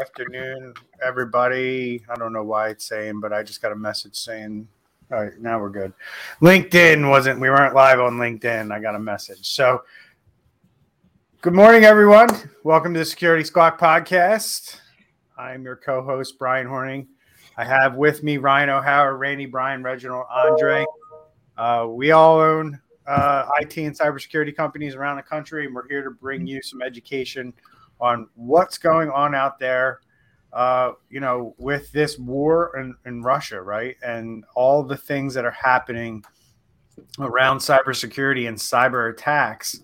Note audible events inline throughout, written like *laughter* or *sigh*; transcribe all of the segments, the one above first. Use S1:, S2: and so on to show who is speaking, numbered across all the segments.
S1: afternoon, everybody. I don't know why it's saying, but I just got a message saying, all right, now we're good. LinkedIn wasn't, we weren't live on LinkedIn. I got a message. So, good morning, everyone. Welcome to the Security Squawk podcast. I'm your co host, Brian Horning. I have with me Ryan O'Hara, Randy Bryan, Reginald Andre. Uh, we all own uh, IT and cybersecurity companies around the country, and we're here to bring you some education on what's going on out there. Uh, you know, with this war in, in Russia, right, and all the things that are happening around cybersecurity and cyber attacks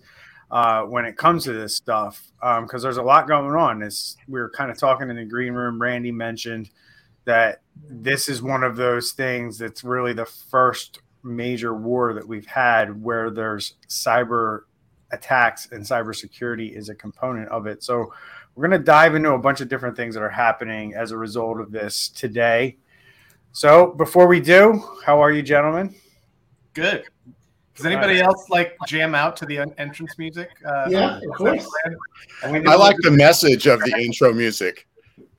S1: uh, when it comes to this stuff, because um, there's a lot going on. As we were kind of talking in the green room, Randy mentioned that this is one of those things that's really the first major war that we've had where there's cyber attacks and cybersecurity is a component of it. So we're going to dive into a bunch of different things that are happening as a result of this today. So before we do, how are you, gentlemen?
S2: Good. Does anybody else like jam out to the entrance music?
S3: Uh, yeah, of course.
S4: I like the message of the intro music.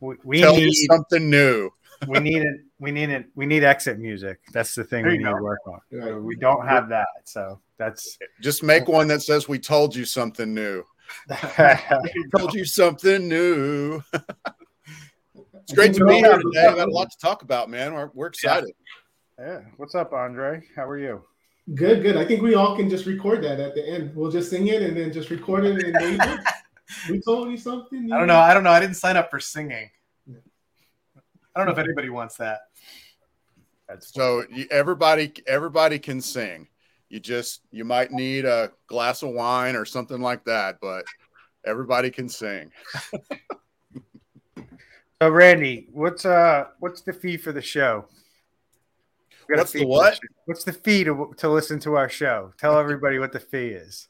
S4: We, we Tell need, me something new.
S1: We need it. We need it. We need exit music. That's the thing we need go. to work on. Right. We don't have that, so that's
S4: just make one that says we told you something new. *laughs* told you something new. it's great to be here today. We've got a lot to talk about, man. We're, we're excited.
S1: Yeah. yeah. What's up, Andre? How are you?
S3: Good, good. I think we all can just record that at the end. We'll just sing it and then just record it and we *laughs* told you something.
S2: I don't know. I don't know. I didn't sign up for singing. I don't know if anybody wants that.
S4: so everybody everybody can sing. You just you might need a glass of wine or something like that, but everybody can sing. *laughs*
S1: so Randy, what's uh what's the fee for the show?
S4: What's the what?
S1: What's the fee to, to listen to our show? Tell everybody what the fee is.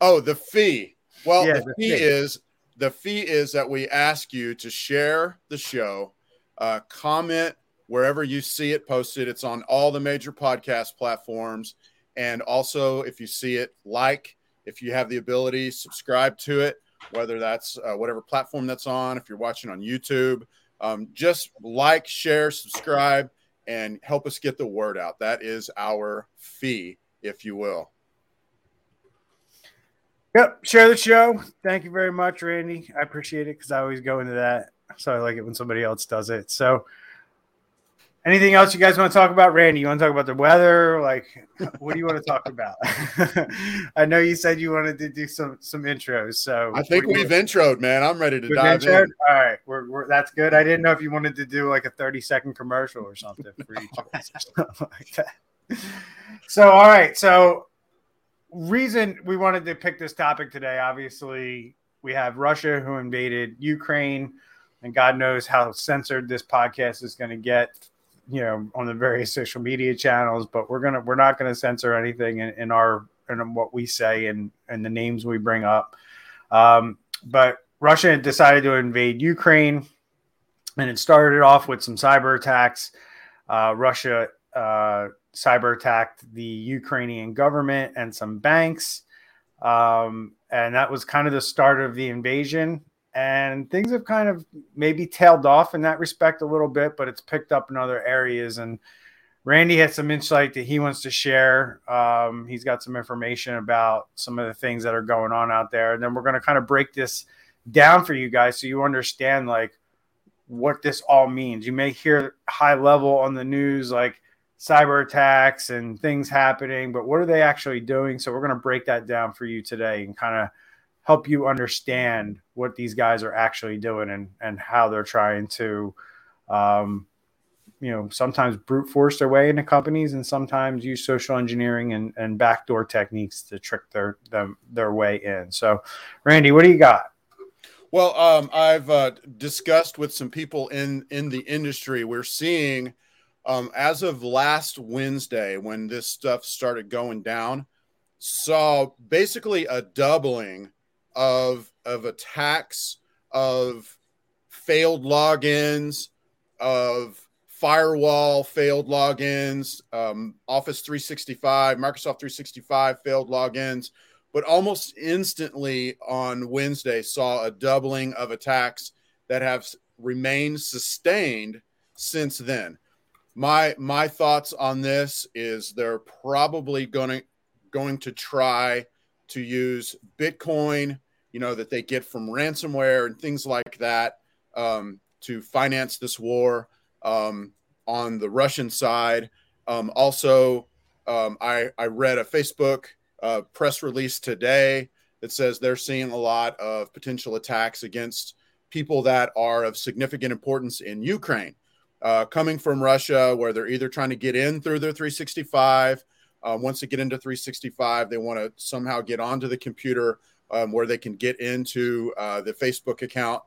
S4: Oh, the fee. Well, yeah, the, the fee, fee is the fee is that we ask you to share the show, uh, comment wherever you see it posted. It's on all the major podcast platforms. And also, if you see it, like, if you have the ability, subscribe to it, whether that's uh, whatever platform that's on, if you're watching on YouTube, um, just like, share, subscribe, and help us get the word out. That is our fee, if you will.
S1: Yep, share the show. Thank you very much, Randy. I appreciate it because I always go into that. So I like it when somebody else does it. So, Anything else you guys want to talk about, Randy? You want to talk about the weather? Like, what do you want to talk about? *laughs* I know you said you wanted to do some some intros, so
S4: I think we've introed, man. I'm ready to dive introed? in.
S1: All right, we're, we're, that's good. I didn't know if you wanted to do like a 30 second commercial or something for each *laughs* like that. So, all right, so reason we wanted to pick this topic today, obviously, we have Russia who invaded Ukraine, and God knows how censored this podcast is going to get you know on the various social media channels but we're gonna we're not gonna censor anything in, in our in what we say and and the names we bring up. Um, but russia decided to invade ukraine and it started off with some cyber attacks. Uh, russia uh, cyber attacked the ukrainian government and some banks. Um, and that was kind of the start of the invasion and things have kind of maybe tailed off in that respect a little bit, but it's picked up in other areas. And Randy has some insight that he wants to share. Um, he's got some information about some of the things that are going on out there, and then we're going to kind of break this down for you guys so you understand like what this all means. You may hear high level on the news like cyber attacks and things happening, but what are they actually doing? So we're going to break that down for you today and kind of help you understand what these guys are actually doing and and how they're trying to um, you know sometimes brute force their way into companies and sometimes use social engineering and, and backdoor techniques to trick their them their way in. So randy what do you got?
S4: Well um, i've uh, discussed with some people in in the industry. We're seeing um, as of last wednesday when this stuff started going down saw basically a doubling of of attacks, of failed logins, of firewall failed logins, um, Office 365, Microsoft 365 failed logins, but almost instantly on Wednesday saw a doubling of attacks that have remained sustained since then. My my thoughts on this is they're probably going to going to try to use Bitcoin, you know, that they get from ransomware and things like that um, to finance this war um, on the Russian side. Um, also, um, I, I read a Facebook uh, press release today that says they're seeing a lot of potential attacks against people that are of significant importance in Ukraine, uh, coming from Russia, where they're either trying to get in through their 365. Uh, once they get into 365, they want to somehow get onto the computer um, where they can get into uh, the Facebook account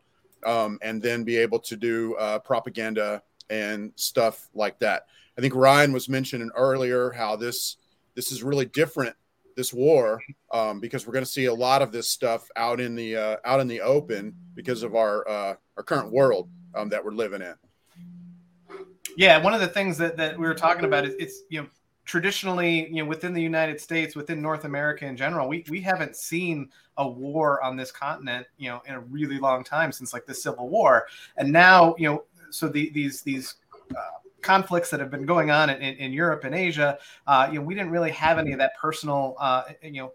S4: um, and then be able to do uh, propaganda and stuff like that. I think Ryan was mentioning earlier how this this is really different this war um, because we're going to see a lot of this stuff out in the uh, out in the open because of our uh, our current world um, that we're living in.
S2: Yeah, one of the things that, that we were talking about is it's you know traditionally you know within the United States, within North America in general, we we haven't seen a war on this continent you know in a really long time since like the Civil War, and now you know so the, these these uh, conflicts that have been going on in, in Europe and Asia, uh, you know, we didn't really have any of that personal, uh, you know,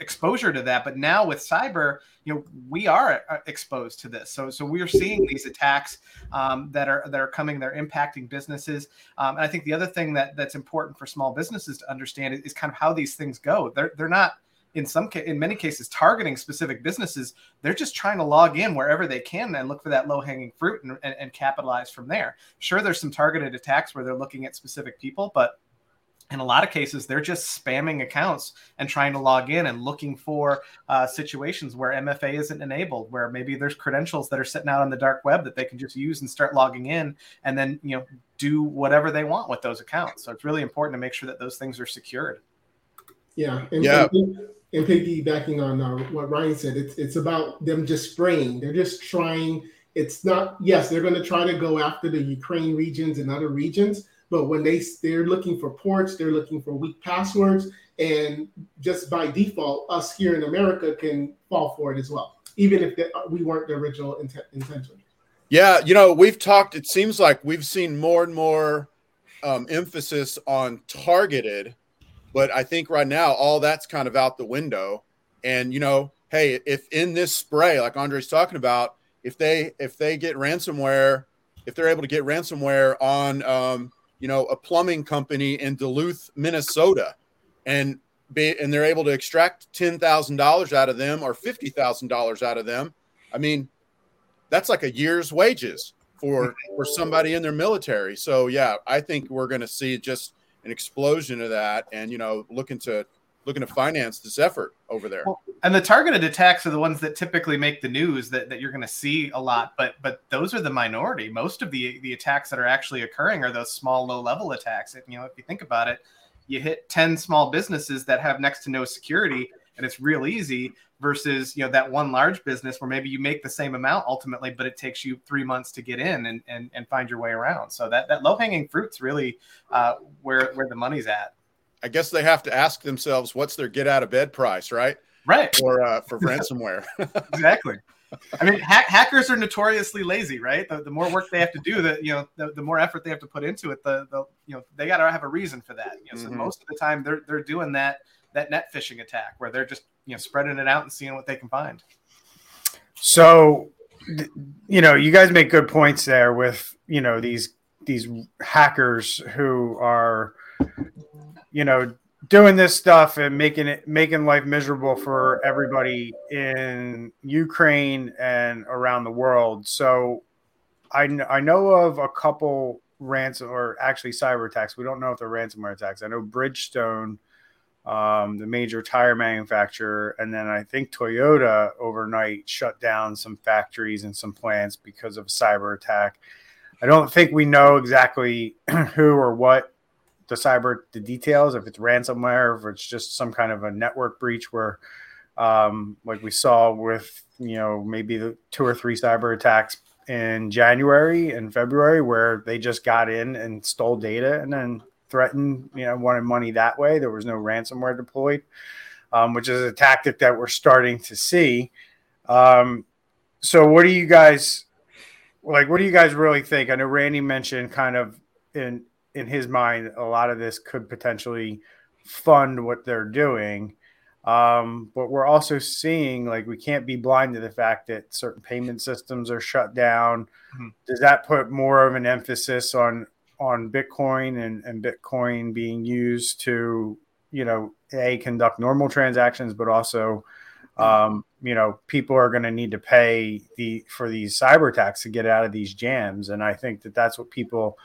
S2: exposure to that. But now with cyber, you know, we are uh, exposed to this. So, so we're seeing these attacks um, that are that are coming. They're impacting businesses. Um, and I think the other thing that that's important for small businesses to understand is, is kind of how these things go. They're they're not in some in many cases targeting specific businesses they're just trying to log in wherever they can and look for that low hanging fruit and, and, and, capitalize from there sure there's some targeted attacks where they're looking at specific people but in a lot of cases they're just spamming accounts and trying to log in and looking for uh, situations where mfa isn't enabled where maybe there's credentials that are sitting out on the dark web that they can just use and start logging in and then you know do whatever they want with those accounts so it's really important to make sure that those things are secured
S3: yeah and yeah and piggybacking on uh, what Ryan said, it's it's about them just spraying. They're just trying. It's not. Yes, they're going to try to go after the Ukraine regions and other regions, but when they they're looking for ports, they're looking for weak passwords, and just by default, us here in America can fall for it as well, even if the, we weren't the original intent, intention.
S4: Yeah, you know, we've talked. It seems like we've seen more and more um, emphasis on targeted but I think right now all that's kind of out the window. And you know, hey, if in this spray, like Andre's talking about, if they if they get ransomware, if they're able to get ransomware on um, you know a plumbing company in Duluth, Minnesota, and be and they're able to extract ten thousand dollars out of them or fifty thousand dollars out of them, I mean, that's like a year's wages for for somebody in their military. So yeah, I think we're going to see just an explosion of that, and you know, looking to looking to finance this effort over there. Well,
S2: and the targeted attacks are the ones that typically make the news that, that you're going to see a lot, but but those are the minority. Most of the the attacks that are actually occurring are those small, low level attacks. And, you know, if you think about it, you hit ten small businesses that have next to no security, and it's real easy versus you know that one large business where maybe you make the same amount ultimately but it takes you three months to get in and and, and find your way around so that that low hanging fruit's really uh, where where the money's at
S4: i guess they have to ask themselves what's their get out of bed price right
S2: right
S4: for uh, for *laughs* ransomware *laughs*
S2: exactly I mean, ha- hackers are notoriously lazy, right? The, the more work they have to do, the you know, the, the more effort they have to put into it, the, the you know, they got to have a reason for that. You know, so mm-hmm. most of the time they're they're doing that that net phishing attack where they're just you know spreading it out and seeing what they can find.
S1: So, you know, you guys make good points there with you know these these hackers who are, you know, doing this stuff and making it making life miserable for everybody in Ukraine and around the world. So, I I know of a couple ransom or actually cyber attacks. We don't know if they're ransomware attacks. I know Bridgestone um, the major tire manufacturer, and then I think Toyota overnight shut down some factories and some plants because of a cyber attack. I don't think we know exactly *clears throat* who or what the cyber the details if it's ransomware if it's just some kind of a network breach where um, like we saw with you know maybe the two or three cyber attacks in January and February where they just got in and stole data and then threatened, you know, wanted money that way. There was no ransomware deployed, um, which is a tactic that we're starting to see. Um, so, what do you guys like what do you guys really think? I know Randy mentioned kind of in in his mind a lot of this could potentially fund what they're doing. Um, but we're also seeing like we can't be blind to the fact that certain payment systems are shut down. Mm-hmm. Does that put more of an emphasis on on Bitcoin and, and Bitcoin being used to, you know, a conduct normal transactions, but also um, you know, people are going to need to pay the for these cyber attacks to get out of these jams, and I think that that's what people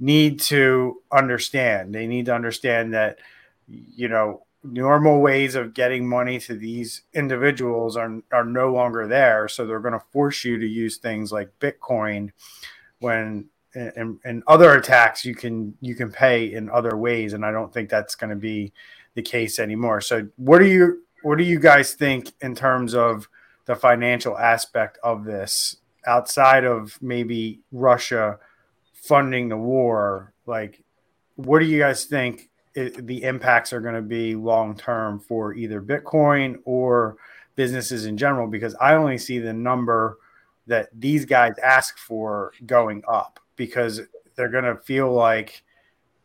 S1: need to understand. They need to understand that, you know, normal ways of getting money to these individuals are are no longer there, so they're going to force you to use things like Bitcoin when and, and other attacks you can you can pay in other ways. And i don't think that's going to be the case anymore. So what do you what do you guys think in terms of the financial aspect of this outside of maybe Russia funding the war? Like, what do you guys think it, the impacts are going to be long term for either Bitcoin or businesses in general? Because I only see the number that these guys ask for going up because they're going to feel like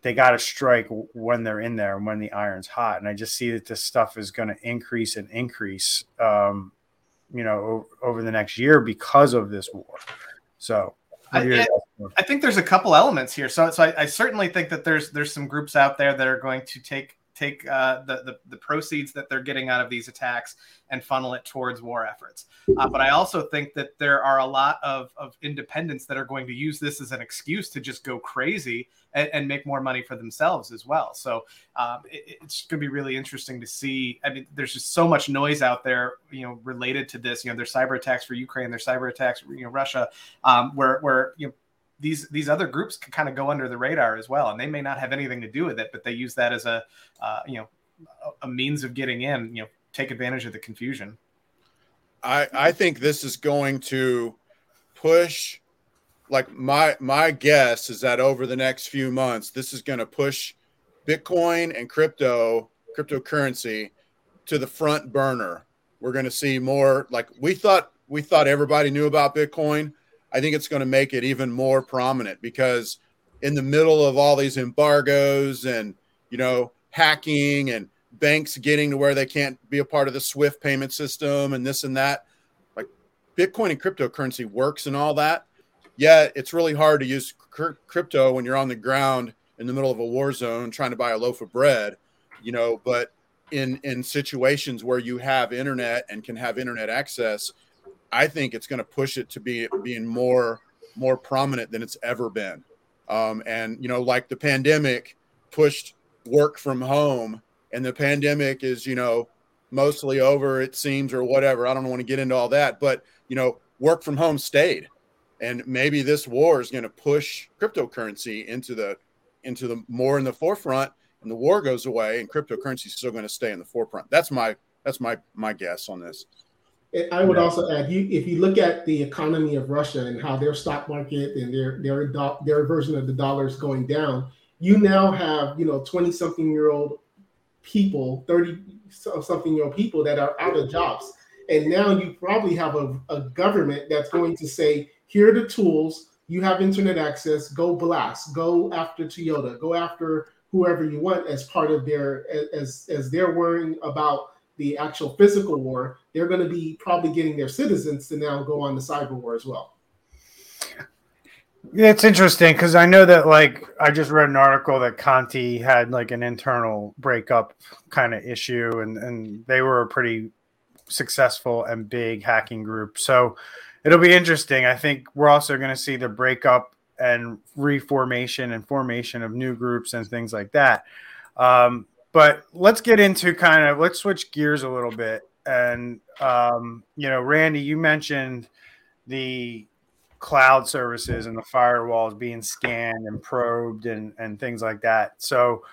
S1: they got to strike when they're in there and when the iron's hot. And I just see that this stuff is going to increase and increase, um, you know, over the next year because of this war. So
S2: I, I, think there's a couple elements here. So, so I, I, certainly think that there's there's some groups out there that are going to take take uh, the, the, the proceeds that they're getting out of these attacks and funnel it towards war efforts. Uh, but I also think that there are a lot of, of independents that are going to use this as an excuse to just go crazy and, and make more money for themselves as well. So um, it, it's going to be really interesting to see. I mean, there's just so much noise out there, you know, related to this. You know, there's cyber attacks for Ukraine, there's cyber attacks, you know, Russia, um, where where you know these these other groups can kind of go under the radar as well, and they may not have anything to do with it, but they use that as a uh, you know a means of getting in. You know, take advantage of the confusion.
S4: I I think this is going to push. Like my my guess is that over the next few months, this is going to push Bitcoin and crypto cryptocurrency to the front burner. We're going to see more. Like we thought we thought everybody knew about Bitcoin I think it's going to make it even more prominent because in the middle of all these embargoes and you know hacking and banks getting to where they can't be a part of the Swift payment system and this and that, like Bitcoin and cryptocurrency works and all that. Yet it's really hard to use crypto when you're on the ground in the middle of a war zone trying to buy a loaf of bread, you know. But in in situations where you have internet and can have internet access, I think it's going to push it to be being more more prominent than it's ever been. Um, and you know, like the pandemic pushed work from home, and the pandemic is you know mostly over, it seems, or whatever. I don't want to get into all that, but you know, work from home stayed, and maybe this war is going to push cryptocurrency into the into the more in the forefront, and the war goes away, and cryptocurrency is still going to stay in the forefront. That's my that's my my guess on this.
S3: I would also add, you if you look at the economy of Russia and how their stock market and their their their version of the dollar is going down, you now have you know twenty something year old people, thirty something year old people that are out of jobs, and now you probably have a, a government that's going to say, here are the tools. You have internet access. Go blast. Go after Toyota. Go after whoever you want as part of their as as they're worrying about the actual physical war, they're going to be probably getting their citizens to now go on the cyber war as well.
S1: It's interesting because I know that like I just read an article that Conti had like an internal breakup kind of issue, and and they were a pretty successful and big hacking group. So it'll be interesting. I think we're also going to see the breakup and reformation and formation of new groups and things like that. Um, but let's get into kind of let's switch gears a little bit. And um, you know, Randy, you mentioned the cloud services and the firewalls being scanned and probed and and things like that. So,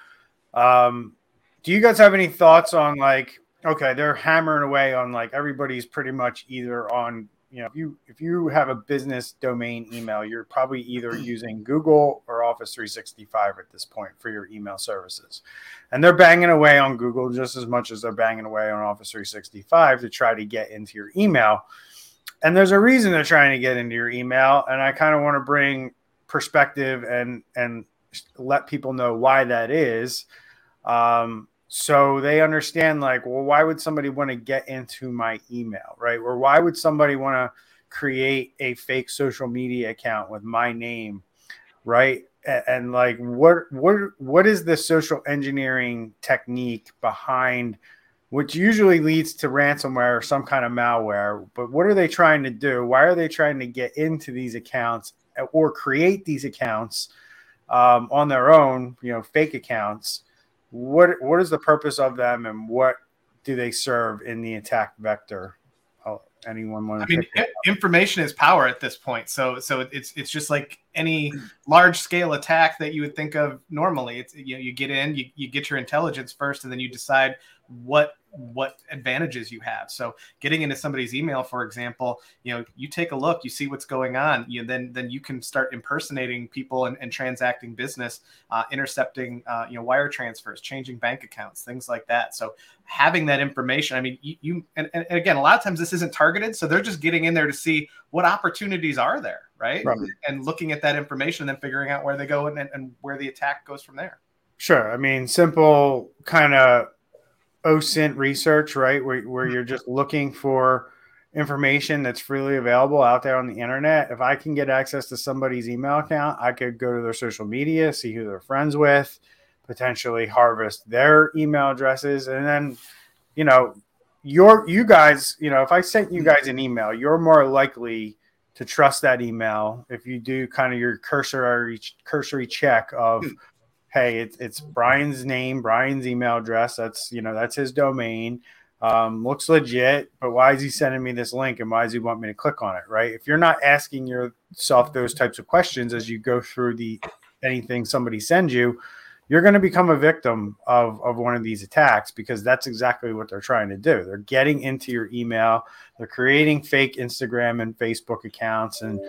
S1: um, do you guys have any thoughts on like okay, they're hammering away on like everybody's pretty much either on you know if you if you have a business domain email you're probably either *clears throat* using google or office 365 at this point for your email services and they're banging away on google just as much as they're banging away on office 365 to try to get into your email and there's a reason they're trying to get into your email, and I kind of want to bring perspective and and let people know why that is. Um, so they understand like well why would somebody want to get into my email right? Or why would somebody want to create a fake social media account with my name right? And, and, like what what what is the social engineering technique behind which usually leads to ransomware or some kind of malware but what are they trying to do? Why are they trying to get into these accounts or create these accounts um, on their own you know fake accounts what what is the purpose of them and what do they serve in the attack vector? Oh, anyone want
S2: to? I mean, information is power at this point. So so it's it's just like any large scale attack that you would think of normally. It's you know you get in, you, you get your intelligence first, and then you decide what what advantages you have. So getting into somebody's email, for example, you know, you take a look, you see what's going on, you then then you can start impersonating people and, and transacting business, uh, intercepting uh, you know wire transfers, changing bank accounts, things like that. So having that information, I mean, you, you and, and again, a lot of times this isn't targeted, so they're just getting in there to see what opportunities are there, right? right. And looking at that information and then figuring out where they go and, and where the attack goes from there.
S1: Sure. I mean, simple kind of OSINT research, right? Where, where mm-hmm. you're just looking for information that's freely available out there on the internet. If I can get access to somebody's email account, I could go to their social media, see who they're friends with, potentially harvest their email addresses, and then, you know, your you guys, you know, if I sent you guys an email, you're more likely to trust that email if you do kind of your cursory cursory check of hmm hey, it's it's Brian's name, Brian's email address. That's you know that's his domain. Um, looks legit, but why is he sending me this link and why does he want me to click on it? Right? If you're not asking yourself those types of questions as you go through the anything somebody sends you, you're going to become a victim of, of one of these attacks because that's exactly what they're trying to do. They're getting into your email, they're creating fake Instagram and Facebook accounts and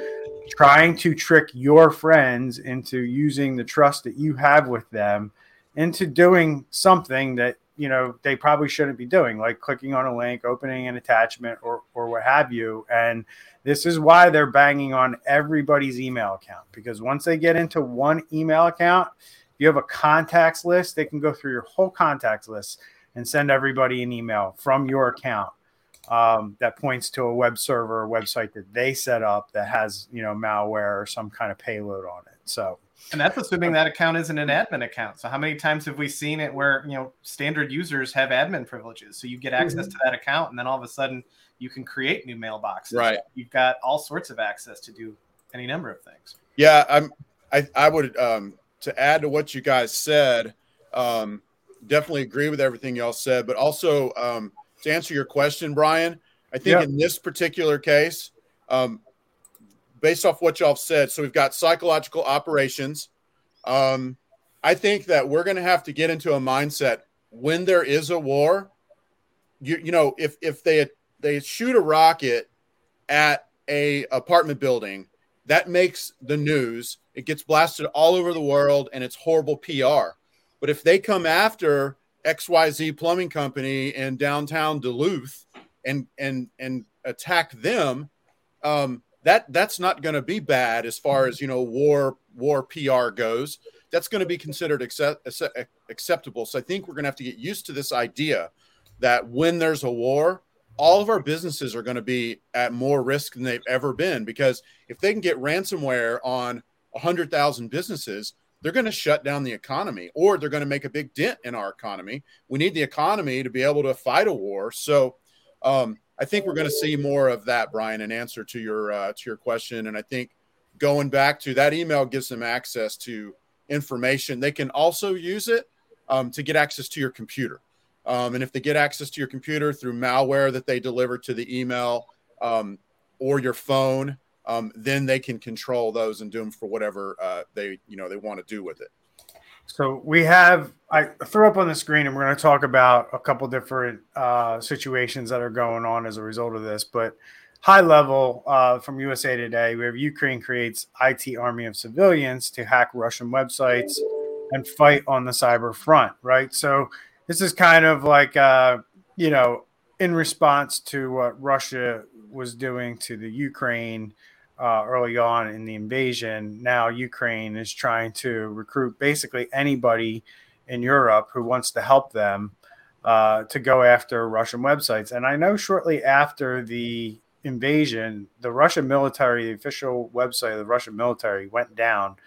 S1: trying to trick your friends into using the trust that you have with them into doing something that you know they probably shouldn't be doing like clicking on a link opening an attachment or or what have you and this is why they're banging on everybody's email account because once they get into one email account you have a contacts list, they can go through your whole contacts list and send everybody an email from your account um, that points to a web server or website that they set up that has you know malware or some kind of payload on it. So.
S2: And that's assuming that account isn't an admin account. So how many times have we seen it where you know standard users have admin privileges? So you get access mm-hmm. to that account, and then all of a sudden you can create new mailboxes.
S4: Right.
S2: You've got all sorts of access to do any number of things.
S4: Yeah, I'm. I I would um, to add to what you guys said, um, definitely agree with everything y'all said. But also um, to answer your question, Brian, I think in this particular case, um, based off what y'all said, so we've got psychological operations. Um, I think that we're going to have to get into a mindset when there is a war. You, you know, if if they they shoot a rocket at a apartment building that makes the news. It gets blasted all over the world and it's horrible PR. But if they come after XYZ Plumbing Company in downtown Duluth and and and attack them, um, that that's not going to be bad as far as you know war war PR goes. That's going to be considered accept, acceptable. So I think we're going to have to get used to this idea that when there's a war, all of our businesses are going to be at more risk than they've ever been because if they can get ransomware on 100,000 businesses, they're going to shut down the economy or they're going to make a big dent in our economy. We need the economy to be able to fight a war. So, um, I think we're going to see more of that, Brian, in answer to your uh, to your question. And I think going back to that email gives them access to information. They can also use it um, to get access to your computer. Um, and if they get access to your computer through malware that they deliver to the email um, or your phone, um, then they can control those and do them for whatever uh, they you know they want to do with it.
S1: So we have I threw up on the screen, and we're going to talk about a couple different uh, situations that are going on as a result of this. But high level uh, from USA Today, we have Ukraine creates IT army of civilians to hack Russian websites and fight on the cyber front. Right, so this is kind of like uh, you know in response to what Russia was doing to the Ukraine uh, early on in the invasion. Now Ukraine is trying to recruit basically anybody in Europe who wants to help them uh, to go after Russian websites. And I know shortly after the invasion, the Russian military, the official website of the Russian military went down.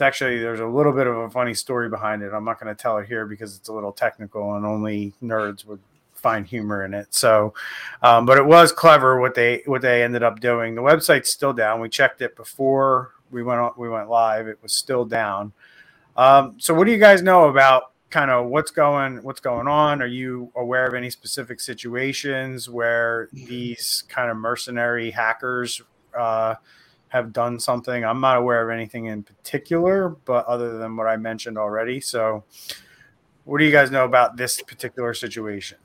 S1: It's actually there's a little bit of a funny story behind it. I'm not going to tell it here because it's a little technical and only nerds would find humor in it. So, um, but it was clever what they what they ended up doing. The website's still down. We checked it before we went on, we went live. It was still down. Um, so, what do you guys know about kind of what's going what's going on? Are you aware of any specific situations where these kind of mercenary hackers uh, have done something? I'm not aware of anything in particular, but other than what I mentioned already. So, what do you guys know about this particular situation?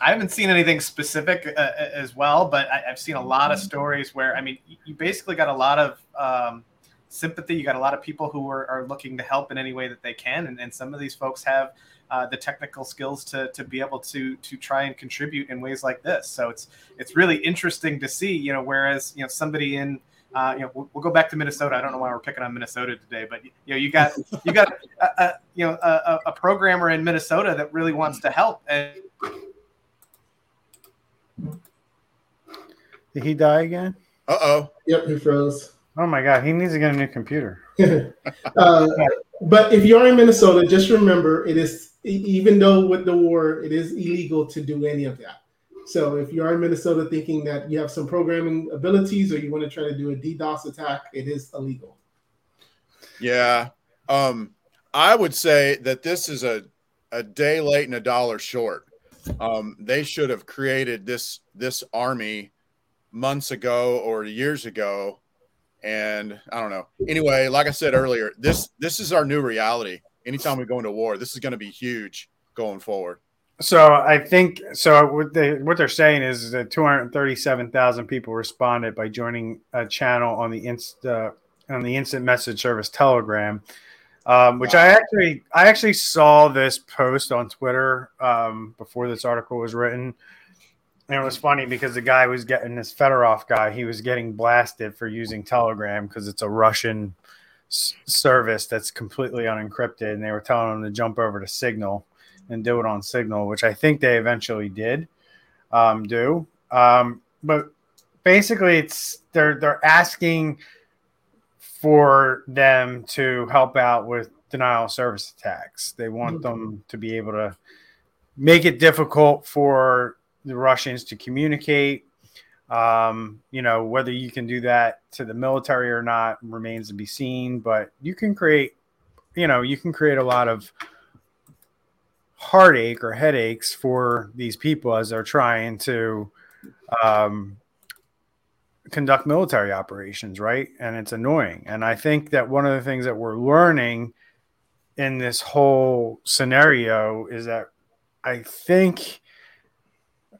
S2: I haven't seen anything specific uh, as well, but I, have seen a lot of stories where I mean, you basically got a lot of um, sympathy. You got a lot of people who are, are, looking to help in any way that they can, and, and some of these folks have uh, the technical skills to to be able to to try and contribute in ways like this. So it's it's really interesting to see. You know, whereas you know somebody in uh, you know, we'll, we'll, go back to Minnesota. I don't know why we're picking on Minnesota today, but you know, you got you got *laughs* a, a you know a, a, programmer in Minnesota that really wants to help, and
S1: did he die again?
S4: Uh oh.
S3: Yep, he froze.
S1: Oh my god, he needs to get a new computer. *laughs*
S3: uh, but if you're in Minnesota, just remember it is even though with the war, it is illegal to do any of that. So if you are in Minnesota thinking that you have some programming abilities or you want to try to do a DDoS attack, it is illegal.
S4: Yeah. Um, I would say that this is a, a day late and a dollar short. Um, they should have created this this army months ago or years ago and i don't know anyway like i said earlier this this is our new reality anytime we go into war this is going to be huge going forward
S1: so i think so what they what they're saying is that 237000 people responded by joining a channel on the insta on the instant message service telegram um, which wow. I actually I actually saw this post on Twitter um, before this article was written. And it was funny because the guy was getting this Fedorov guy, he was getting blasted for using Telegram because it's a Russian service that's completely unencrypted. And they were telling them to jump over to Signal and do it on Signal, which I think they eventually did um, do. Um, but basically, it's they're they're asking for them to help out with denial of service attacks. They want mm-hmm. them to be able to make it difficult for the Russians to communicate. Um, you know, whether you can do that to the military or not remains to be seen, but you can create, you know, you can create a lot of heartache or headaches for these people as they're trying to um, conduct military operations, right? And it's annoying. And I think that one of the things that we're learning in this whole scenario is that I think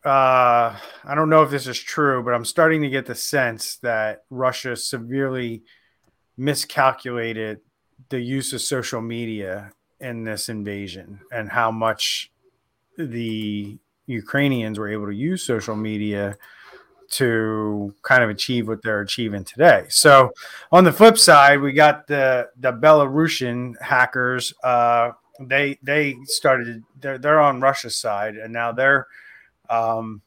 S1: uh, I don't know if this is true, but I'm starting to get the sense that Russia severely miscalculated the use of social media in this invasion and how much the Ukrainians were able to use social media to kind of achieve what they're achieving today. So on the flip side, we got the the Belarusian hackers. Uh, they they started they're they're on Russia's side, and now they're um,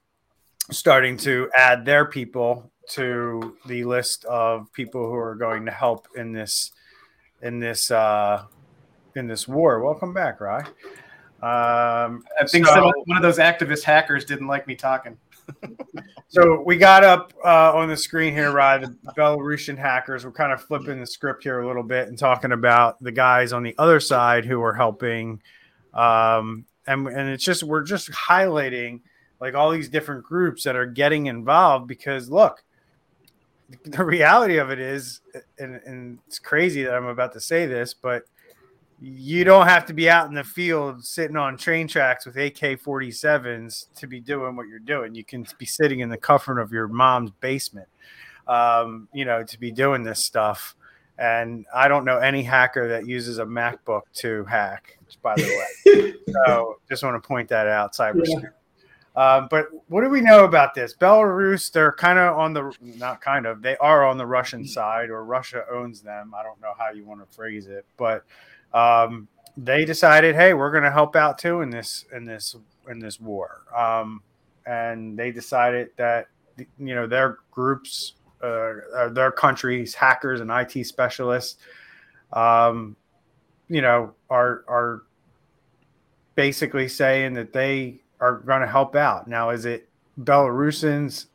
S1: starting to add their people to the list of people who are going to help in this in this uh, in this war. Welcome back, Rye.
S2: Um, I think so, some, one of those activist hackers didn't like me talking. *laughs*
S1: so we got up uh, on the screen here, Rye, the Belarusian hackers. We're kind of flipping the script here a little bit and talking about the guys on the other side who are helping. Um, and, and it's just, we're just highlighting like all these different groups that are getting involved because look, *laughs* the reality of it is, and, and it's crazy that I'm about to say this, but – you don't have to be out in the field sitting on train tracks with AK 47s to be doing what you're doing. You can be sitting in the comfort of your mom's basement, um, you know, to be doing this stuff. And I don't know any hacker that uses a MacBook to hack, by the way. *laughs* so just want to point that out, cyber. Yeah. Uh, but what do we know about this? Belarus, they're kind of on the not kind of, they are on the Russian side, or Russia owns them. I don't know how you want to phrase it, but um, they decided, hey, we're going to help out too in this in this in this war. Um, and they decided that you know their groups, uh, their countries, hackers and IT specialists, um, you know, are are basically saying that they are going to help out. Now, is it Belarusians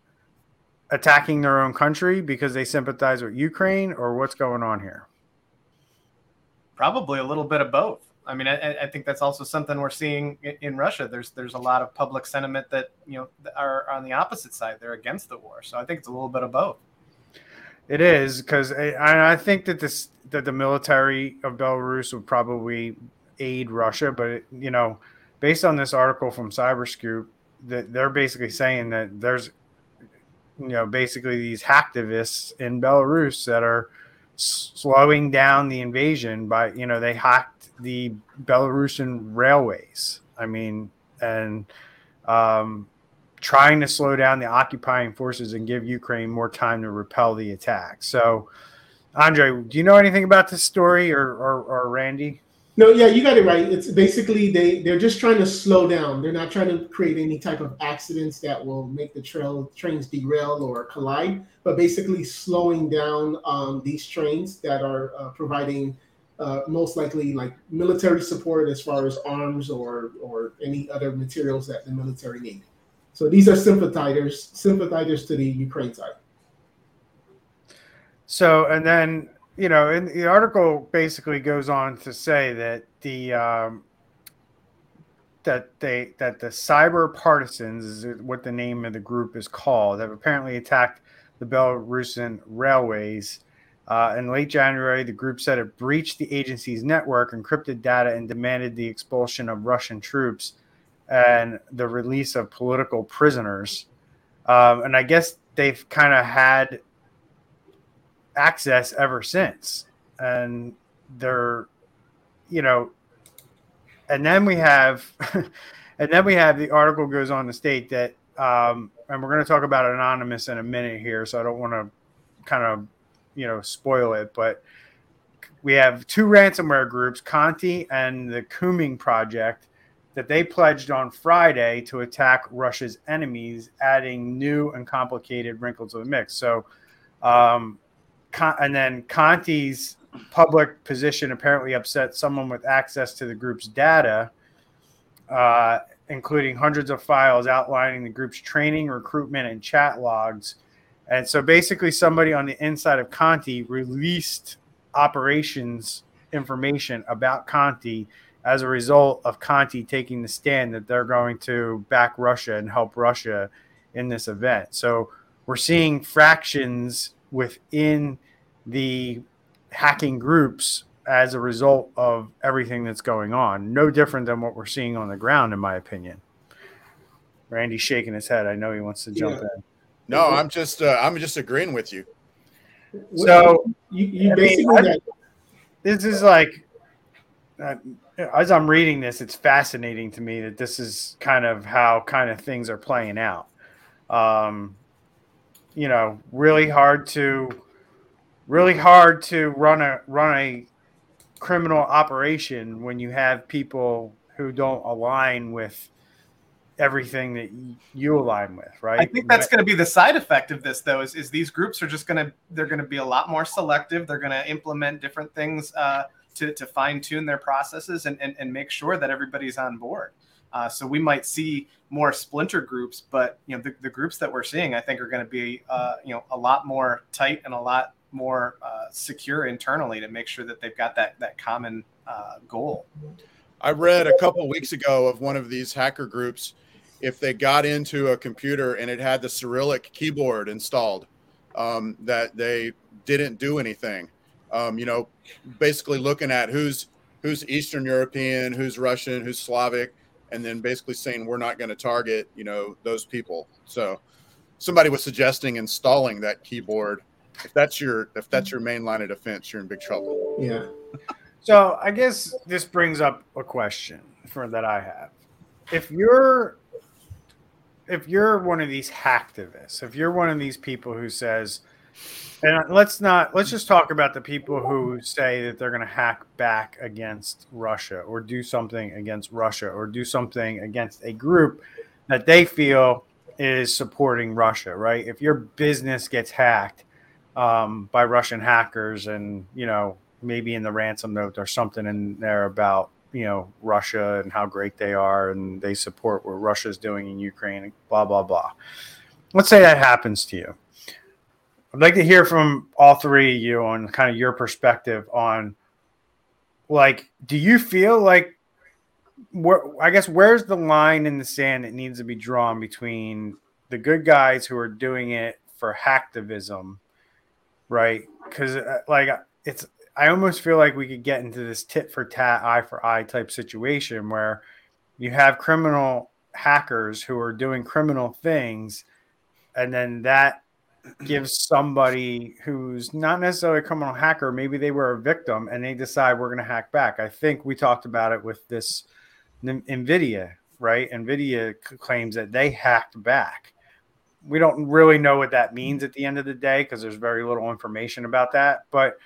S1: attacking their own country because they sympathize with Ukraine, or what's going on here?
S2: Probably a little bit of both. I mean, I, I, think that's also something we're seeing in Russia. There's there's a lot of public sentiment that you know are on the opposite side. They're against the war. So I think it's a little bit of both.
S1: It is because I, I think that this that the military of Belarus would probably aid Russia, but you know, based on this article from Cyberscoop, that they're basically saying that there's you know basically these hacktivists in Belarus that are slowing down the invasion by you know they hacked the Belarusian railways. I mean, and um, trying to slow down the occupying forces and give Ukraine more time to repel the attack. So, Andre, do you know anything about this story, or, or, or Randy?
S3: No, yeah, you got it right. It's basically they they're just trying to slow down. They're not trying to create any type of accidents that will make the trail trains derail or collide, but basically slowing down um, these trains that are uh, providing uh, most likely like military support as far as arms or or any other materials that the military need. So these are sympathizers sympathizers to the Ukraine side.
S1: So and then you know, and the article basically goes on to say that the um, that they that the cyber partisans is what the name of the group is called have apparently attacked the Belarusian railways uh, in late January, the group said it breached the agency's network, encrypted data, and demanded the expulsion of Russian troops and the release of political prisoners. Um, and I guess they've kind of had access ever since. And they're, you know, and then we have, *laughs* and then we have the article goes on to state that, um, and we're going to talk about Anonymous in a minute here, so I don't want to kind of you know spoil it, but we have two ransomware groups, Conti and the Cooming Project, that they pledged on Friday to attack Russia's enemies, adding new and complicated wrinkles to the mix. So, um, and then Conti's public position apparently upset someone with access to the group's data, uh, including hundreds of files outlining the group's training, recruitment, and chat logs and so basically, somebody on the inside of Conti released operations information about Conti as a result of Conti taking the stand that they're going to back Russia and help Russia in this event. So we're seeing fractions within the hacking groups as a result of everything that's going on. No different than what we're seeing on the ground, in my opinion. Randy's shaking his head. I know he wants to jump yeah. in.
S4: No, I'm just uh, I'm just agreeing with you.
S1: So you, you basically mean, I, this is like uh, as I'm reading this, it's fascinating to me that this is kind of how kind of things are playing out. Um, you know, really hard to really hard to run a run a criminal operation when you have people who don't align with everything that you align with, right?
S2: I think that's going to be the side effect of this, though, is, is these groups are just going to they're going to be a lot more selective. They're going to implement different things uh, to to fine tune their processes and, and and make sure that everybody's on board. Uh, so we might see more splinter groups, but you know the, the groups that we're seeing, I think, are going to be uh, you know a lot more tight and a lot more uh, secure internally to make sure that they've got that that common uh, goal.
S4: I read a couple weeks ago of one of these hacker groups if they got into a computer and it had the Cyrillic keyboard installed, um, that they didn't do anything. Um, you know, basically looking at who's who's Eastern European, who's Russian, who's Slavic, and then basically saying we're not going to target, you know, those people. So somebody was suggesting installing that keyboard. If that's your if that's your main line of defense, you're in big trouble.
S3: Yeah.
S1: So I guess this brings up a question for that I have. If you're if you're one of these hacktivists, if you're one of these people who says, and let's not let's just talk about the people who say that they're going to hack back against Russia or do something against Russia or do something against a group that they feel is supporting Russia, right? If your business gets hacked um, by Russian hackers and you know maybe in the ransom note there's something in there about you know Russia and how great they are and they support what Russia's doing in Ukraine, blah blah blah. Let's say that happens to you. I'd like to hear from all three of you on kind of your perspective on like do you feel like where I guess where's the line in the sand that needs to be drawn between the good guys who are doing it for hacktivism, right? Because uh, like it's I almost feel like we could get into this tit for tat, eye for eye type situation where you have criminal hackers who are doing criminal things, and then that gives somebody who's not necessarily a criminal hacker, maybe they were a victim and they decide we're going to hack back. I think we talked about it with this NVIDIA, right? NVIDIA claims that they hacked back. We don't really know what that means at the end of the day because there's very little information about that. But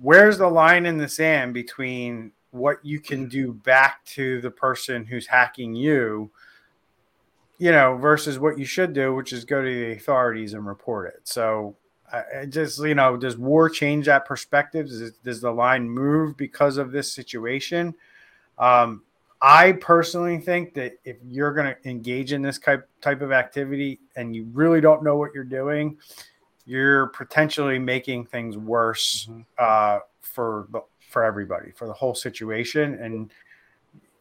S1: where's the line in the sand between what you can do back to the person who's hacking you, you know, versus what you should do, which is go to the authorities and report it. So, I just you know, does war change that perspective? Does, does the line move because of this situation? Um, I personally think that if you're going to engage in this type type of activity and you really don't know what you're doing, you're potentially making things worse mm-hmm. uh, for the for everybody for the whole situation and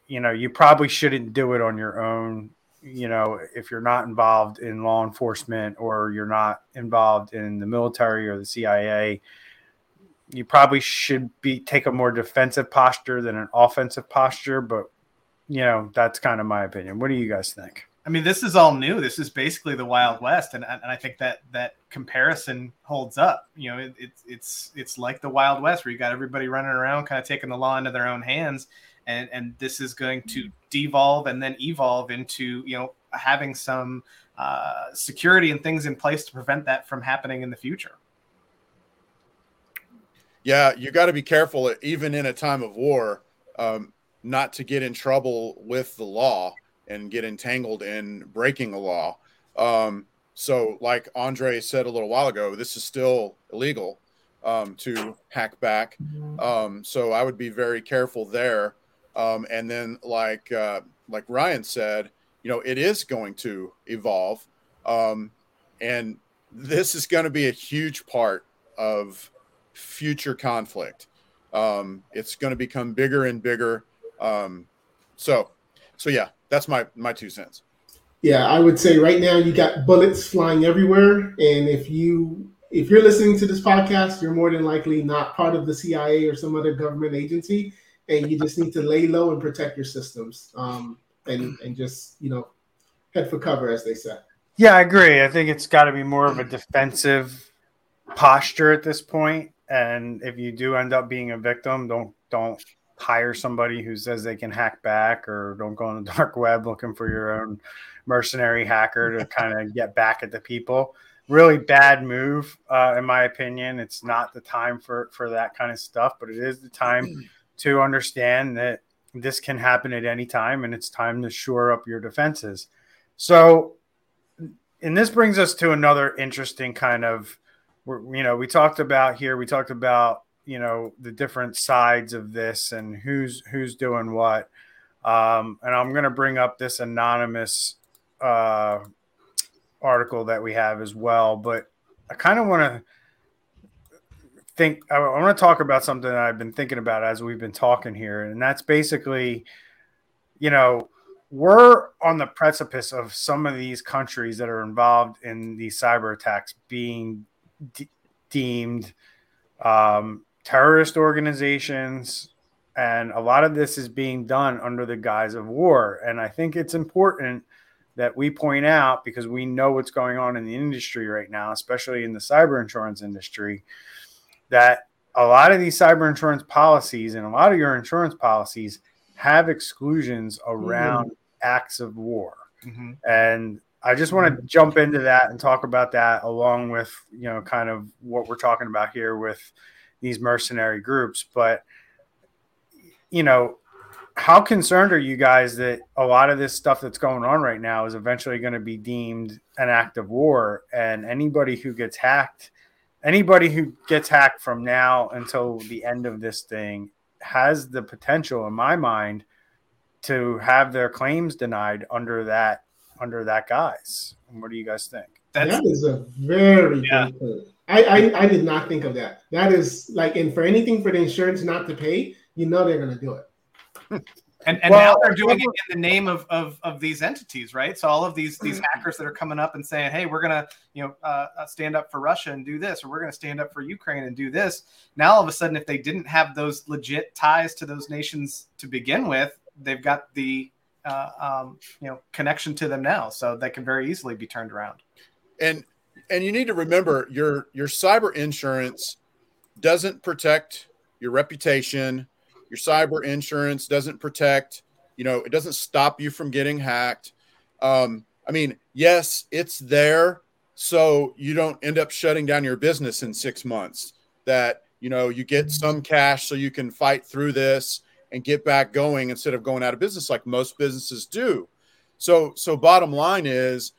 S1: you know you probably shouldn't do it on your own you know if you're not involved in law enforcement or you're not involved in the military or the CIA you probably should be take a more defensive posture than an offensive posture but you know that's kind of my opinion what do you guys think
S2: I mean, this is all new. This is basically the Wild West, and and I think that that comparison holds up. You know, it, it's it's it's like the Wild West where you got everybody running around, kind of taking the law into their own hands, and and this is going to devolve and then evolve into you know having some uh, security and things in place to prevent that from happening in the future.
S4: Yeah, you got to be careful, even in a time of war, um, not to get in trouble with the law and get entangled in breaking a law. Um, so, like Andre said a little while ago, this is still illegal um, to hack back. Um, so I would be very careful there. Um, and then, like uh, like Ryan said, you know, it is going to evolve, um, and this is going to be a huge part of future conflict. Um, it's going to become bigger and bigger. Um, so, so yeah, that's my my two cents.
S3: Yeah, I would say right now you got bullets flying everywhere, and if you if you're listening to this podcast, you're more than likely not part of the CIA or some other government agency, and you just need to lay low and protect your systems, um, and and just you know head for cover, as they say.
S1: Yeah, I agree. I think it's got to be more of a defensive posture at this point, and if you do end up being a victim, don't don't hire somebody who says they can hack back or don't go on the *laughs* dark web looking for your own mercenary hacker to *laughs* kind of get back at the people. Really bad move uh, in my opinion. It's not the time for for that kind of stuff but it is the time to understand that this can happen at any time and it's time to shore up your defenses. So and this brings us to another interesting kind of you know we talked about here we talked about you know the different sides of this and who's who's doing what. Um, and i'm going to bring up this anonymous uh, article that we have as well but i kind of want to think i want to talk about something that i've been thinking about as we've been talking here and that's basically you know we're on the precipice of some of these countries that are involved in these cyber attacks being de- deemed um, terrorist organizations, and a lot of this is being done under the guise of war. And I think it's important that we point out because we know what's going on in the industry right now, especially in the cyber insurance industry, that a lot of these cyber insurance policies and a lot of your insurance policies have exclusions around mm-hmm. acts of war. Mm-hmm. And I just want to jump into that and talk about that along with, you know, kind of what we're talking about here with these mercenary groups. But, you know, how concerned are you guys that a lot of this stuff that's going on right now is eventually going to be deemed an act of war? And anybody who gets hacked, anybody who gets hacked from now until the end of this thing has the potential, in my mind, to have their claims denied under that under that guise. What do you guys think?
S3: That's, that is a very yeah. good I, I, I did not think of that. That is like, and for anything for the insurance not to pay, you know they're going to do it.
S2: And, and well, now they're doing it in the name of, of, of these entities, right? So all of these these hackers that are coming up and saying, "Hey, we're gonna you know uh, uh stand up for Russia and do this, or we're gonna stand up for Ukraine and do this." Now all of a sudden, if they didn't have those legit ties to those nations to begin with, they've got the uh, um, you know connection to them now, so they can very easily be turned around.
S4: And and you need to remember your your cyber insurance doesn't protect your reputation. Your cyber insurance doesn't protect. You know, it doesn't stop you from getting hacked. Um, I mean, yes, it's there so you don't end up shutting down your business in six months. That you know you get some cash so you can fight through this and get back going instead of going out of business like most businesses do. So so bottom line is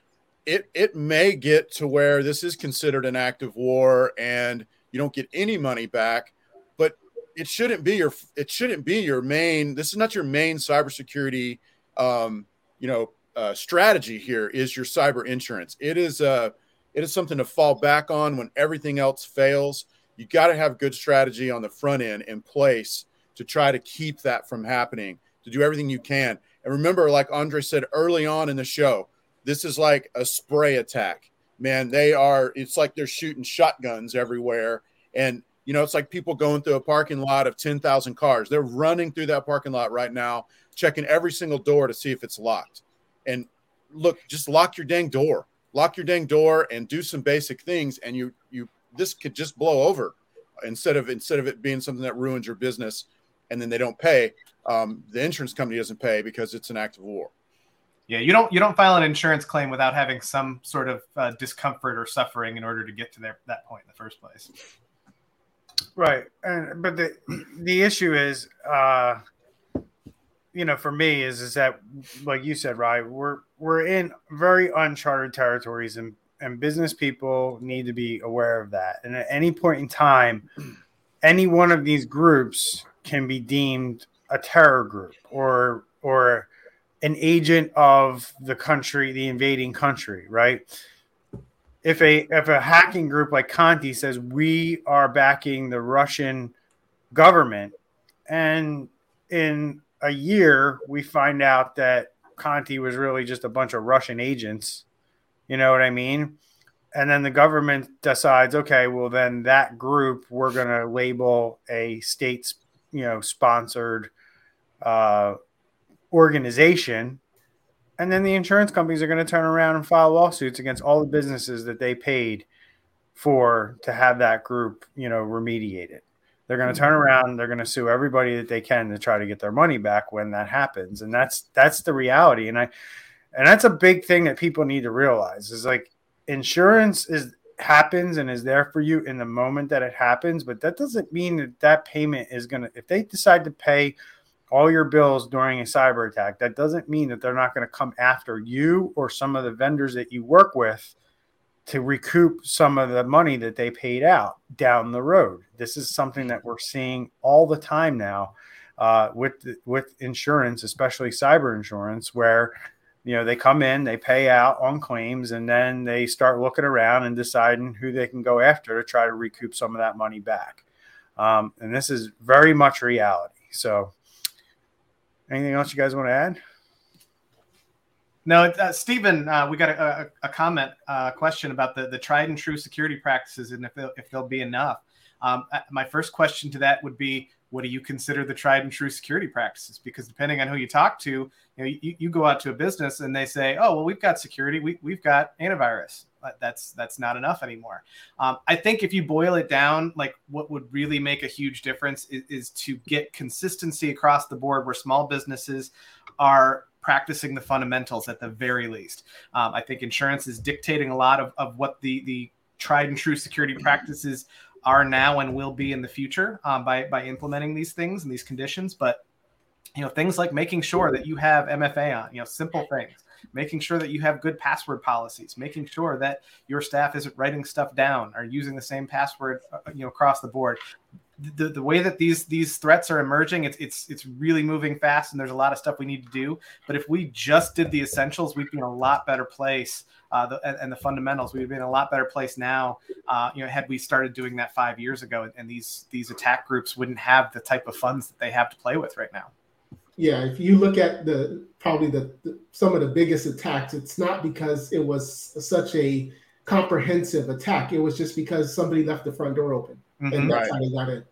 S4: it it may get to where this is considered an act of war and you don't get any money back, but it shouldn't be your it shouldn't be your main this is not your main cybersecurity um, you know uh, strategy here is your cyber insurance. It is uh it is something to fall back on when everything else fails. You got to have good strategy on the front end in place to try to keep that from happening, to do everything you can. And remember, like Andre said early on in the show, this is like a spray attack. Man, they are, it's like they're shooting shotguns everywhere. And, you know, it's like people going through a parking lot of 10,000 cars. They're running through that parking lot right now, checking every single door to see if it's locked. And look, just lock your dang door, lock your dang door and do some basic things. And you, you, this could just blow over instead of, instead of it being something that ruins your business and then they don't pay, um, the insurance company doesn't pay because it's an act of war.
S2: Yeah, you don't you don't file an insurance claim without having some sort of uh, discomfort or suffering in order to get to there, that point in the first place.
S1: Right, and but the the issue is, uh, you know, for me is is that like you said, right? We're we're in very uncharted territories, and and business people need to be aware of that. And at any point in time, any one of these groups can be deemed a terror group or or an agent of the country, the invading country, right? If a if a hacking group like Conti says we are backing the Russian government, and in a year we find out that Conti was really just a bunch of Russian agents, you know what I mean? And then the government decides, okay, well then that group we're going to label a state's you know sponsored uh, organization and then the insurance companies are going to turn around and file lawsuits against all the businesses that they paid for to have that group you know remediated they're going to turn around they're going to sue everybody that they can to try to get their money back when that happens and that's that's the reality and i and that's a big thing that people need to realize is like insurance is happens and is there for you in the moment that it happens but that doesn't mean that that payment is going to if they decide to pay all your bills during a cyber attack. That doesn't mean that they're not going to come after you or some of the vendors that you work with to recoup some of the money that they paid out down the road. This is something that we're seeing all the time now uh, with with insurance especially cyber insurance where you know they come in they pay out on claims and then they start looking around and deciding who they can go after to try to recoup some of that money back. Um, and this is very much reality. So anything else you guys want to add
S2: no, uh, Stephen, uh, we got a, a, a comment, uh, question about the, the tried and true security practices and if they'll, if they'll be enough. Um, uh, my first question to that would be what do you consider the tried and true security practices? Because depending on who you talk to, you know, you, you go out to a business and they say, oh, well, we've got security, we, we've got antivirus. That's that's not enough anymore. Um, I think if you boil it down, like what would really make a huge difference is, is to get consistency across the board, where small businesses are practicing the fundamentals at the very least. Um, I think insurance is dictating a lot of, of what the the tried and true security practices are now and will be in the future um, by by implementing these things and these conditions. But you know things like making sure that you have MFA on, you know, simple things making sure that you have good password policies, making sure that your staff isn't writing stuff down or using the same password, uh, you know, across the board. The, the way that these these threats are emerging, it's it's it's really moving fast, and there's a lot of stuff we need to do. But if we just did the essentials, we'd be in a lot better place. Uh, the, and, and, the fundamentals, we'd be in a lot better place now. Uh, you know, had we started doing that five years ago, and, and these these attack groups wouldn't have the type of funds that they have to play with right now
S3: yeah, if you look at the probably the, the, some of the biggest attacks, it's not because it was such a comprehensive attack. It was just because somebody left the front door open, mm-hmm. and that's right. how they got in.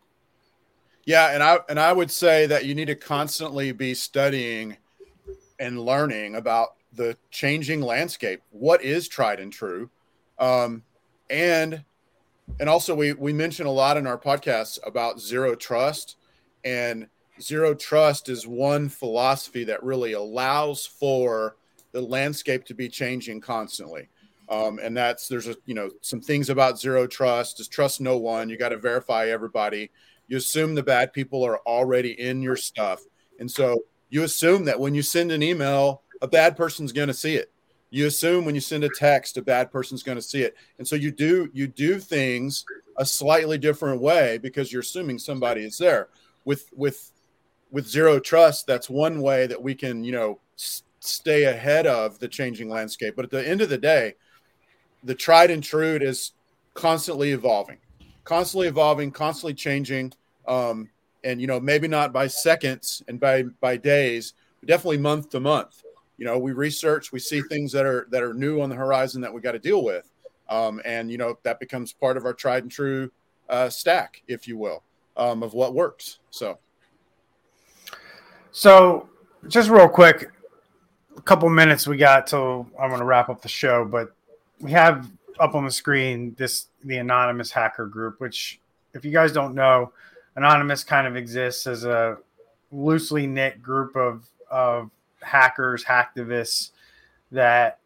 S4: Yeah, and I and I would say that you need to constantly be studying and learning about the changing landscape. What is tried and true, um, and and also we we mention a lot in our podcasts about zero trust and zero trust is one philosophy that really allows for the landscape to be changing constantly. Um, and that's there's a you know some things about zero trust is trust no one you got to verify everybody you assume the bad people are already in your stuff and so you assume that when you send an email a bad person's going to see it you assume when you send a text a bad person's going to see it and so you do you do things a slightly different way because you're assuming somebody is there with with with zero trust, that's one way that we can, you know, s- stay ahead of the changing landscape. But at the end of the day, the tried and true is constantly evolving, constantly evolving, constantly changing. Um, and you know, maybe not by seconds and by by days, but definitely month to month. You know, we research, we see things that are that are new on the horizon that we got to deal with, um, and you know that becomes part of our tried and true uh, stack, if you will, um, of what works. So.
S1: So, just real quick, a couple minutes we got till I'm going to wrap up the show, but we have up on the screen this the anonymous hacker group, which, if you guys don't know, anonymous kind of exists as a loosely knit group of of hackers, hacktivists that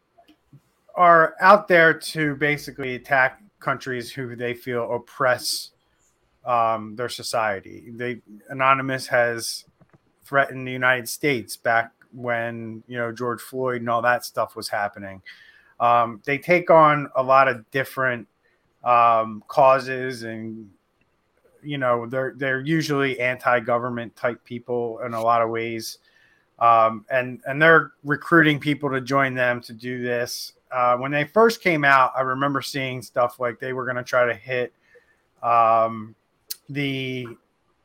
S1: are out there to basically attack countries who they feel oppress um, their society. They anonymous has threatened the United States back when you know George Floyd and all that stuff was happening. Um, they take on a lot of different um, causes, and you know they're they're usually anti-government type people in a lot of ways, um, and and they're recruiting people to join them to do this. Uh, when they first came out, I remember seeing stuff like they were going to try to hit um, the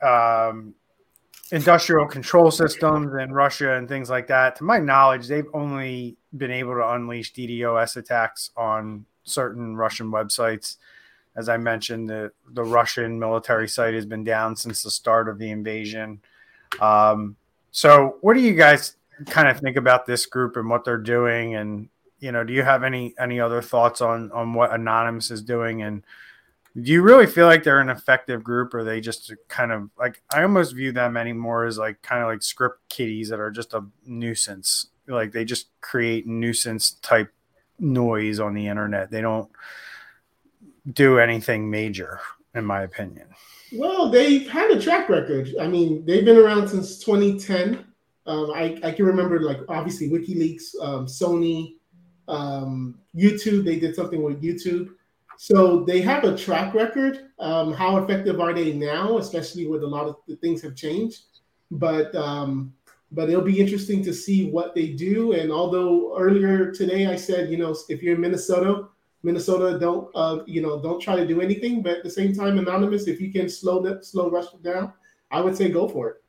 S1: um, industrial control systems in Russia and things like that. To my knowledge, they've only been able to unleash DDoS attacks on certain Russian websites. As I mentioned, the, the Russian military site has been down since the start of the invasion. Um, so, what do you guys kind of think about this group and what they're doing? And you know, do you have any any other thoughts on on what Anonymous is doing? And do you really feel like they're an effective group or they just kind of like i almost view them anymore as like kind of like script kiddies that are just a nuisance. Like they just create nuisance type noise on the internet. They don't do anything major in my opinion
S3: well they've had a track record i mean they've been around since 2010 um, I, I can remember like obviously wikileaks um, sony um, youtube they did something with youtube so they have a track record. Um, how effective are they now, especially with a lot of the things have changed? But um, but it'll be interesting to see what they do. And although earlier today I said, you know, if you're in Minnesota, Minnesota don't uh, you know don't try to do anything. But at the same time, anonymous, if you can slow that slow rush down, I would say go for it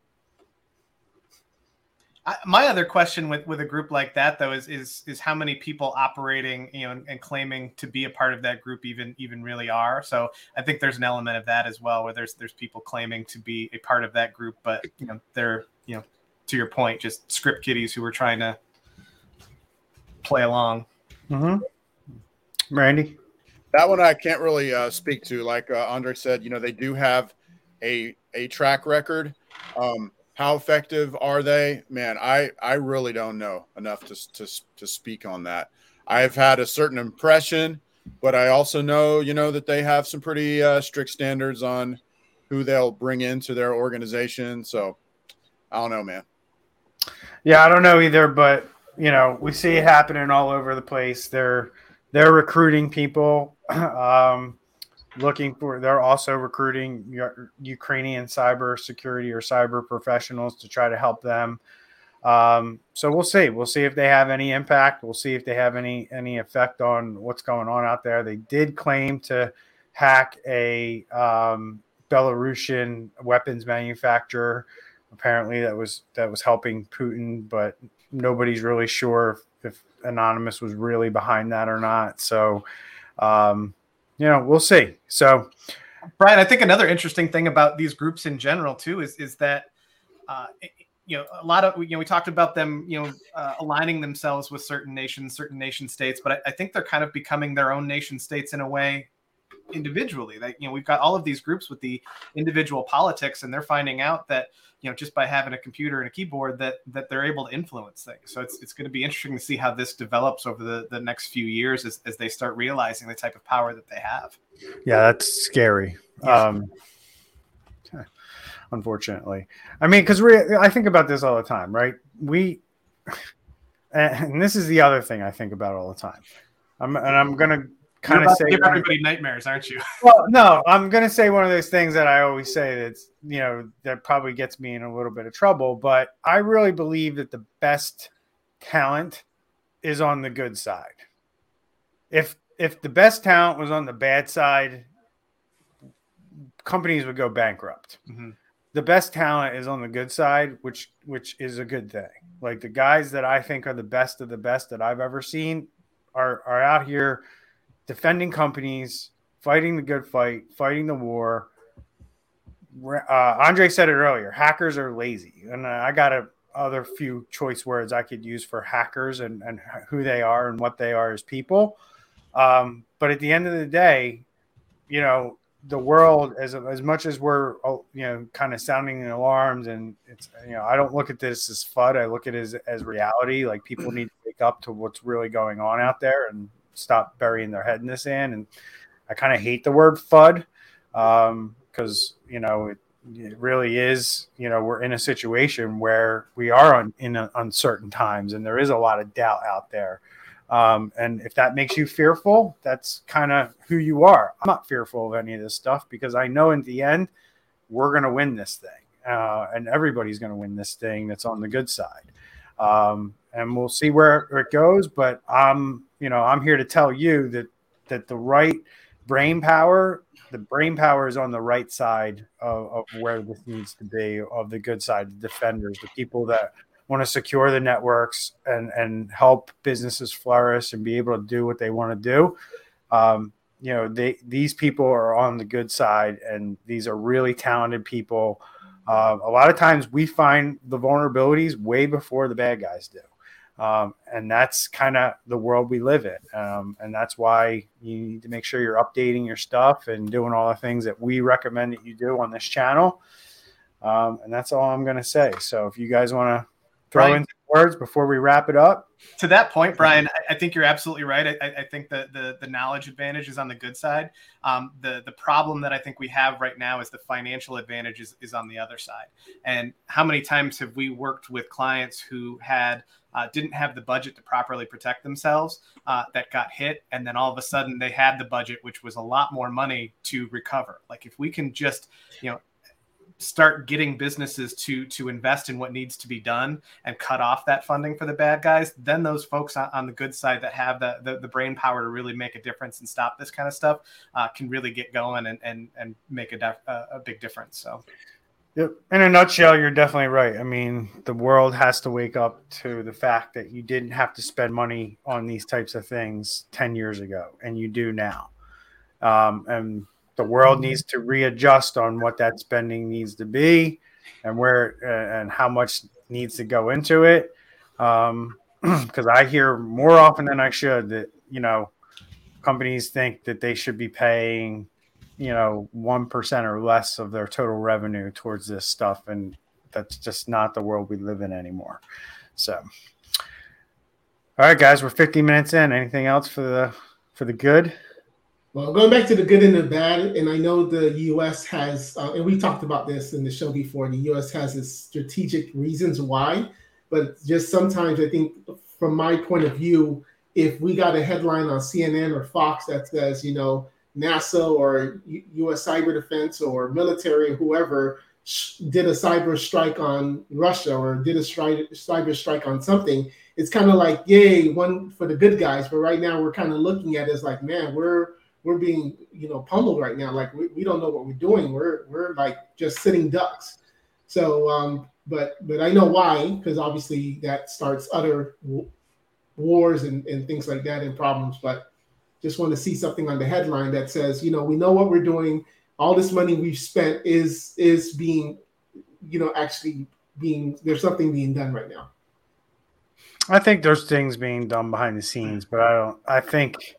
S2: my other question with with a group like that though is is is how many people operating you know and, and, claiming to be a part of that group even even really are so i think there's an element of that as well where there's there's people claiming to be a part of that group but you know they're you know to your point just script kiddies who were trying to play along
S1: mm-hmm. Randy
S4: that one i can't really uh, speak to like uh, andre said you know they do have a a track record um, how effective are they? Man, I I really don't know enough to to to speak on that. I've had a certain impression, but I also know you know that they have some pretty uh, strict standards on who they'll bring into their organization. So I don't know, man.
S1: Yeah, I don't know either, but you know, we see it happening all over the place. They're they're recruiting people, *clears throat* um, looking for. They're also recruiting Ukrainian cyber security or cyber professionals to try to help them. Um, so we'll see. We'll see if they have any impact. We'll see if they have any any effect on what's going on out there. They did claim to hack a um, Belarusian weapons manufacturer. Apparently, that was that was helping Putin, but nobody's really sure if, if Anonymous was really behind that or not. So, um, you know, we'll see. So,
S2: Brian, I think another interesting thing about these groups in general too is is that. Uh, you know, a lot of you know, we talked about them, you know, uh, aligning themselves with certain nations, certain nation states, but I, I, think they're kind of becoming their own nation states in a way individually. That you know, we've got all of these groups with the individual politics, and they're finding out that you know just by having a computer and a keyboard that that they're able to influence things. So it's it's going to be interesting to see how this develops over the the next few years as, as they start realizing the type of power that they have.
S1: Yeah, that's scary. Um, unfortunately, I mean, because we I think about this all the time, right? We *laughs* and this is the other thing I think about all the time. I'm, and I'm gonna kind of say
S2: give everybody nightmares, aren't you? *laughs*
S1: Well, no, I'm gonna say one of those things that I always say that's you know that probably gets me in a little bit of trouble, but I really believe that the best talent is on the good side. If if the best talent was on the bad side, companies would go bankrupt. Mm-hmm. The best talent is on the good side, which which is a good thing. Like the guys that I think are the best of the best that I've ever seen are are out here defending companies, fighting the good fight, fighting the war. Uh, Andre said it earlier. Hackers are lazy, and I got a other few choice words I could use for hackers and, and who they are and what they are as people. Um, but at the end of the day, you know, the world as as much as we're oh, you know kind of sounding alarms and it's you know I don't look at this as FUD. I look at it as, as reality. Like people need to wake up to what's really going on out there and stop burying their head in the sand. And I kind of hate the word FUD because, um, you know, it, it, really is, you know, we're in a situation where we are on, in uncertain times and there is a lot of doubt out there. Um, and if that makes you fearful, that's kind of who you are. I'm not fearful of any of this stuff because I know in the end, we're going to win this thing. Uh, and everybody's going to win this thing that's on the good side. Um, and we'll see where it goes. But I'm, you know, I'm here to tell you that that the right brain power, the brain power is on the right side of, of where this needs to be, of the good side, the defenders, the people that want to secure the networks and and help businesses flourish and be able to do what they want to do. Um, you know, they these people are on the good side, and these are really talented people. Uh, a lot of times, we find the vulnerabilities way before the bad guys do. Um, and that's kind of the world we live in. Um, and that's why you need to make sure you're updating your stuff and doing all the things that we recommend that you do on this channel. Um, and that's all I'm going to say. So if you guys want to throw in words before we wrap it up.
S2: To that point, Brian, I, I think you're absolutely right. I, I think the, the knowledge advantage is on the good side. Um, the the problem that I think we have right now is the financial advantage is, is on the other side. And how many times have we worked with clients who had uh, didn't have the budget to properly protect themselves uh, that got hit and then all of a sudden they had the budget which was a lot more money to recover like if we can just you know start getting businesses to to invest in what needs to be done and cut off that funding for the bad guys then those folks on, on the good side that have the, the, the brain power to really make a difference and stop this kind of stuff uh, can really get going and and, and make a, def, a, big difference so
S1: Yep. In a nutshell, you're definitely right. I mean, the world has to wake up to the fact that you didn't have to spend money on these types of things 10 years ago, and you do now. Um, and the world needs to readjust on what that spending needs to be and where uh, and how much needs to go into it. Because um, *clears throat* I hear more often than I should that, you know, companies think that they should be paying you know, 1% or less of their total revenue towards this stuff. And that's just not the world we live in anymore. So, all right, guys, we're 50 minutes in. Anything else for the for the good?
S3: Well, going back to the good and the bad, and I know the U.S. has, uh, and we talked about this in the show before. The U.S. has its strategic reasons why, but just sometimes I think, from my point of view, if we got a headline on CNN or Fox that says, you know, NASA or U.S. Cyber Defense or military, or whoever did a cyber strike on Russia or did a cyber strike on something, it's kind of like, yay, one for the good guys. But right now, we're kind of looking at it as like, man, we're we're being you know pummeled right now. Like we, we don't know what we're doing. We're we're like just sitting ducks. So, um, but but I know why because obviously that starts other wars and, and things like that and problems. But just want to see something on the headline that says, you know, we know what we're doing. All this money we've spent is is being, you know, actually being there's something being done right now.
S1: I think there's things being done behind the scenes, but I don't. I think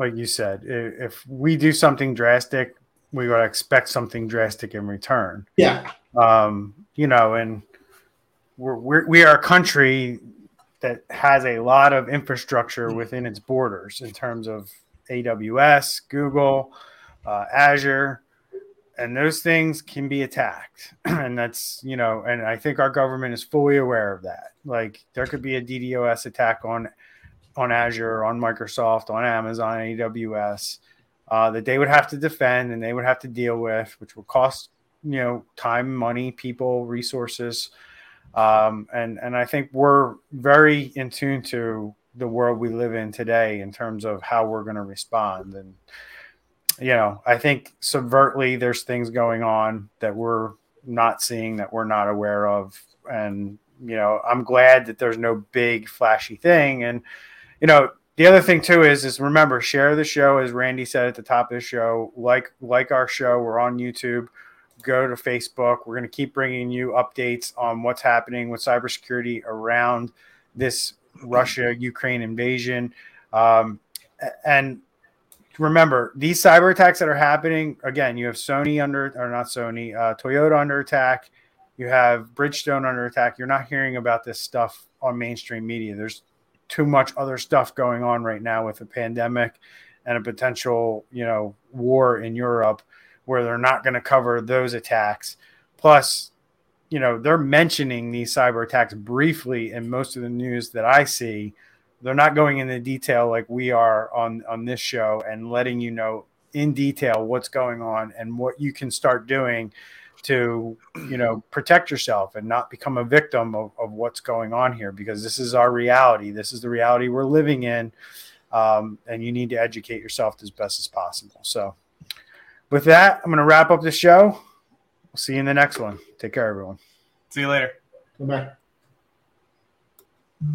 S1: like you said, if we do something drastic, we gotta expect something drastic in return.
S3: Yeah.
S1: Um, you know, and we're, we're we are a country that has a lot of infrastructure within its borders in terms of AWS, Google, uh, Azure, and those things can be attacked. *clears throat* and that's, you know, and I think our government is fully aware of that. Like there could be a DDoS attack on on Azure, on Microsoft, on Amazon, AWS uh, that they would have to defend and they would have to deal with, which will cost you know time, money, people, resources. Um, and and I think we're very in tune to the world we live in today in terms of how we're going to respond. And you know, I think subvertly there's things going on that we're not seeing that we're not aware of, and you know, I'm glad that there's no big flashy thing and you know, the other thing too is is remember share the show as Randy said at the top of the show. Like like our show, we're on YouTube. Go to Facebook. We're going to keep bringing you updates on what's happening with cybersecurity around this Russia Ukraine invasion. Um, and remember these cyber attacks that are happening. Again, you have Sony under or not Sony, uh, Toyota under attack. You have Bridgestone under attack. You're not hearing about this stuff on mainstream media. There's too much other stuff going on right now with a pandemic and a potential, you know, war in Europe where they're not going to cover those attacks. Plus, you know, they're mentioning these cyber attacks briefly in most of the news that I see. They're not going into detail like we are on on this show and letting you know in detail what's going on and what you can start doing to you know protect yourself and not become a victim of, of what's going on here because this is our reality. This is the reality we're living in. Um, and you need to educate yourself as best as possible. So with that i'm going to wrap up the show. We'll see you in the next one. Take care everyone.
S2: See you later.
S3: Bye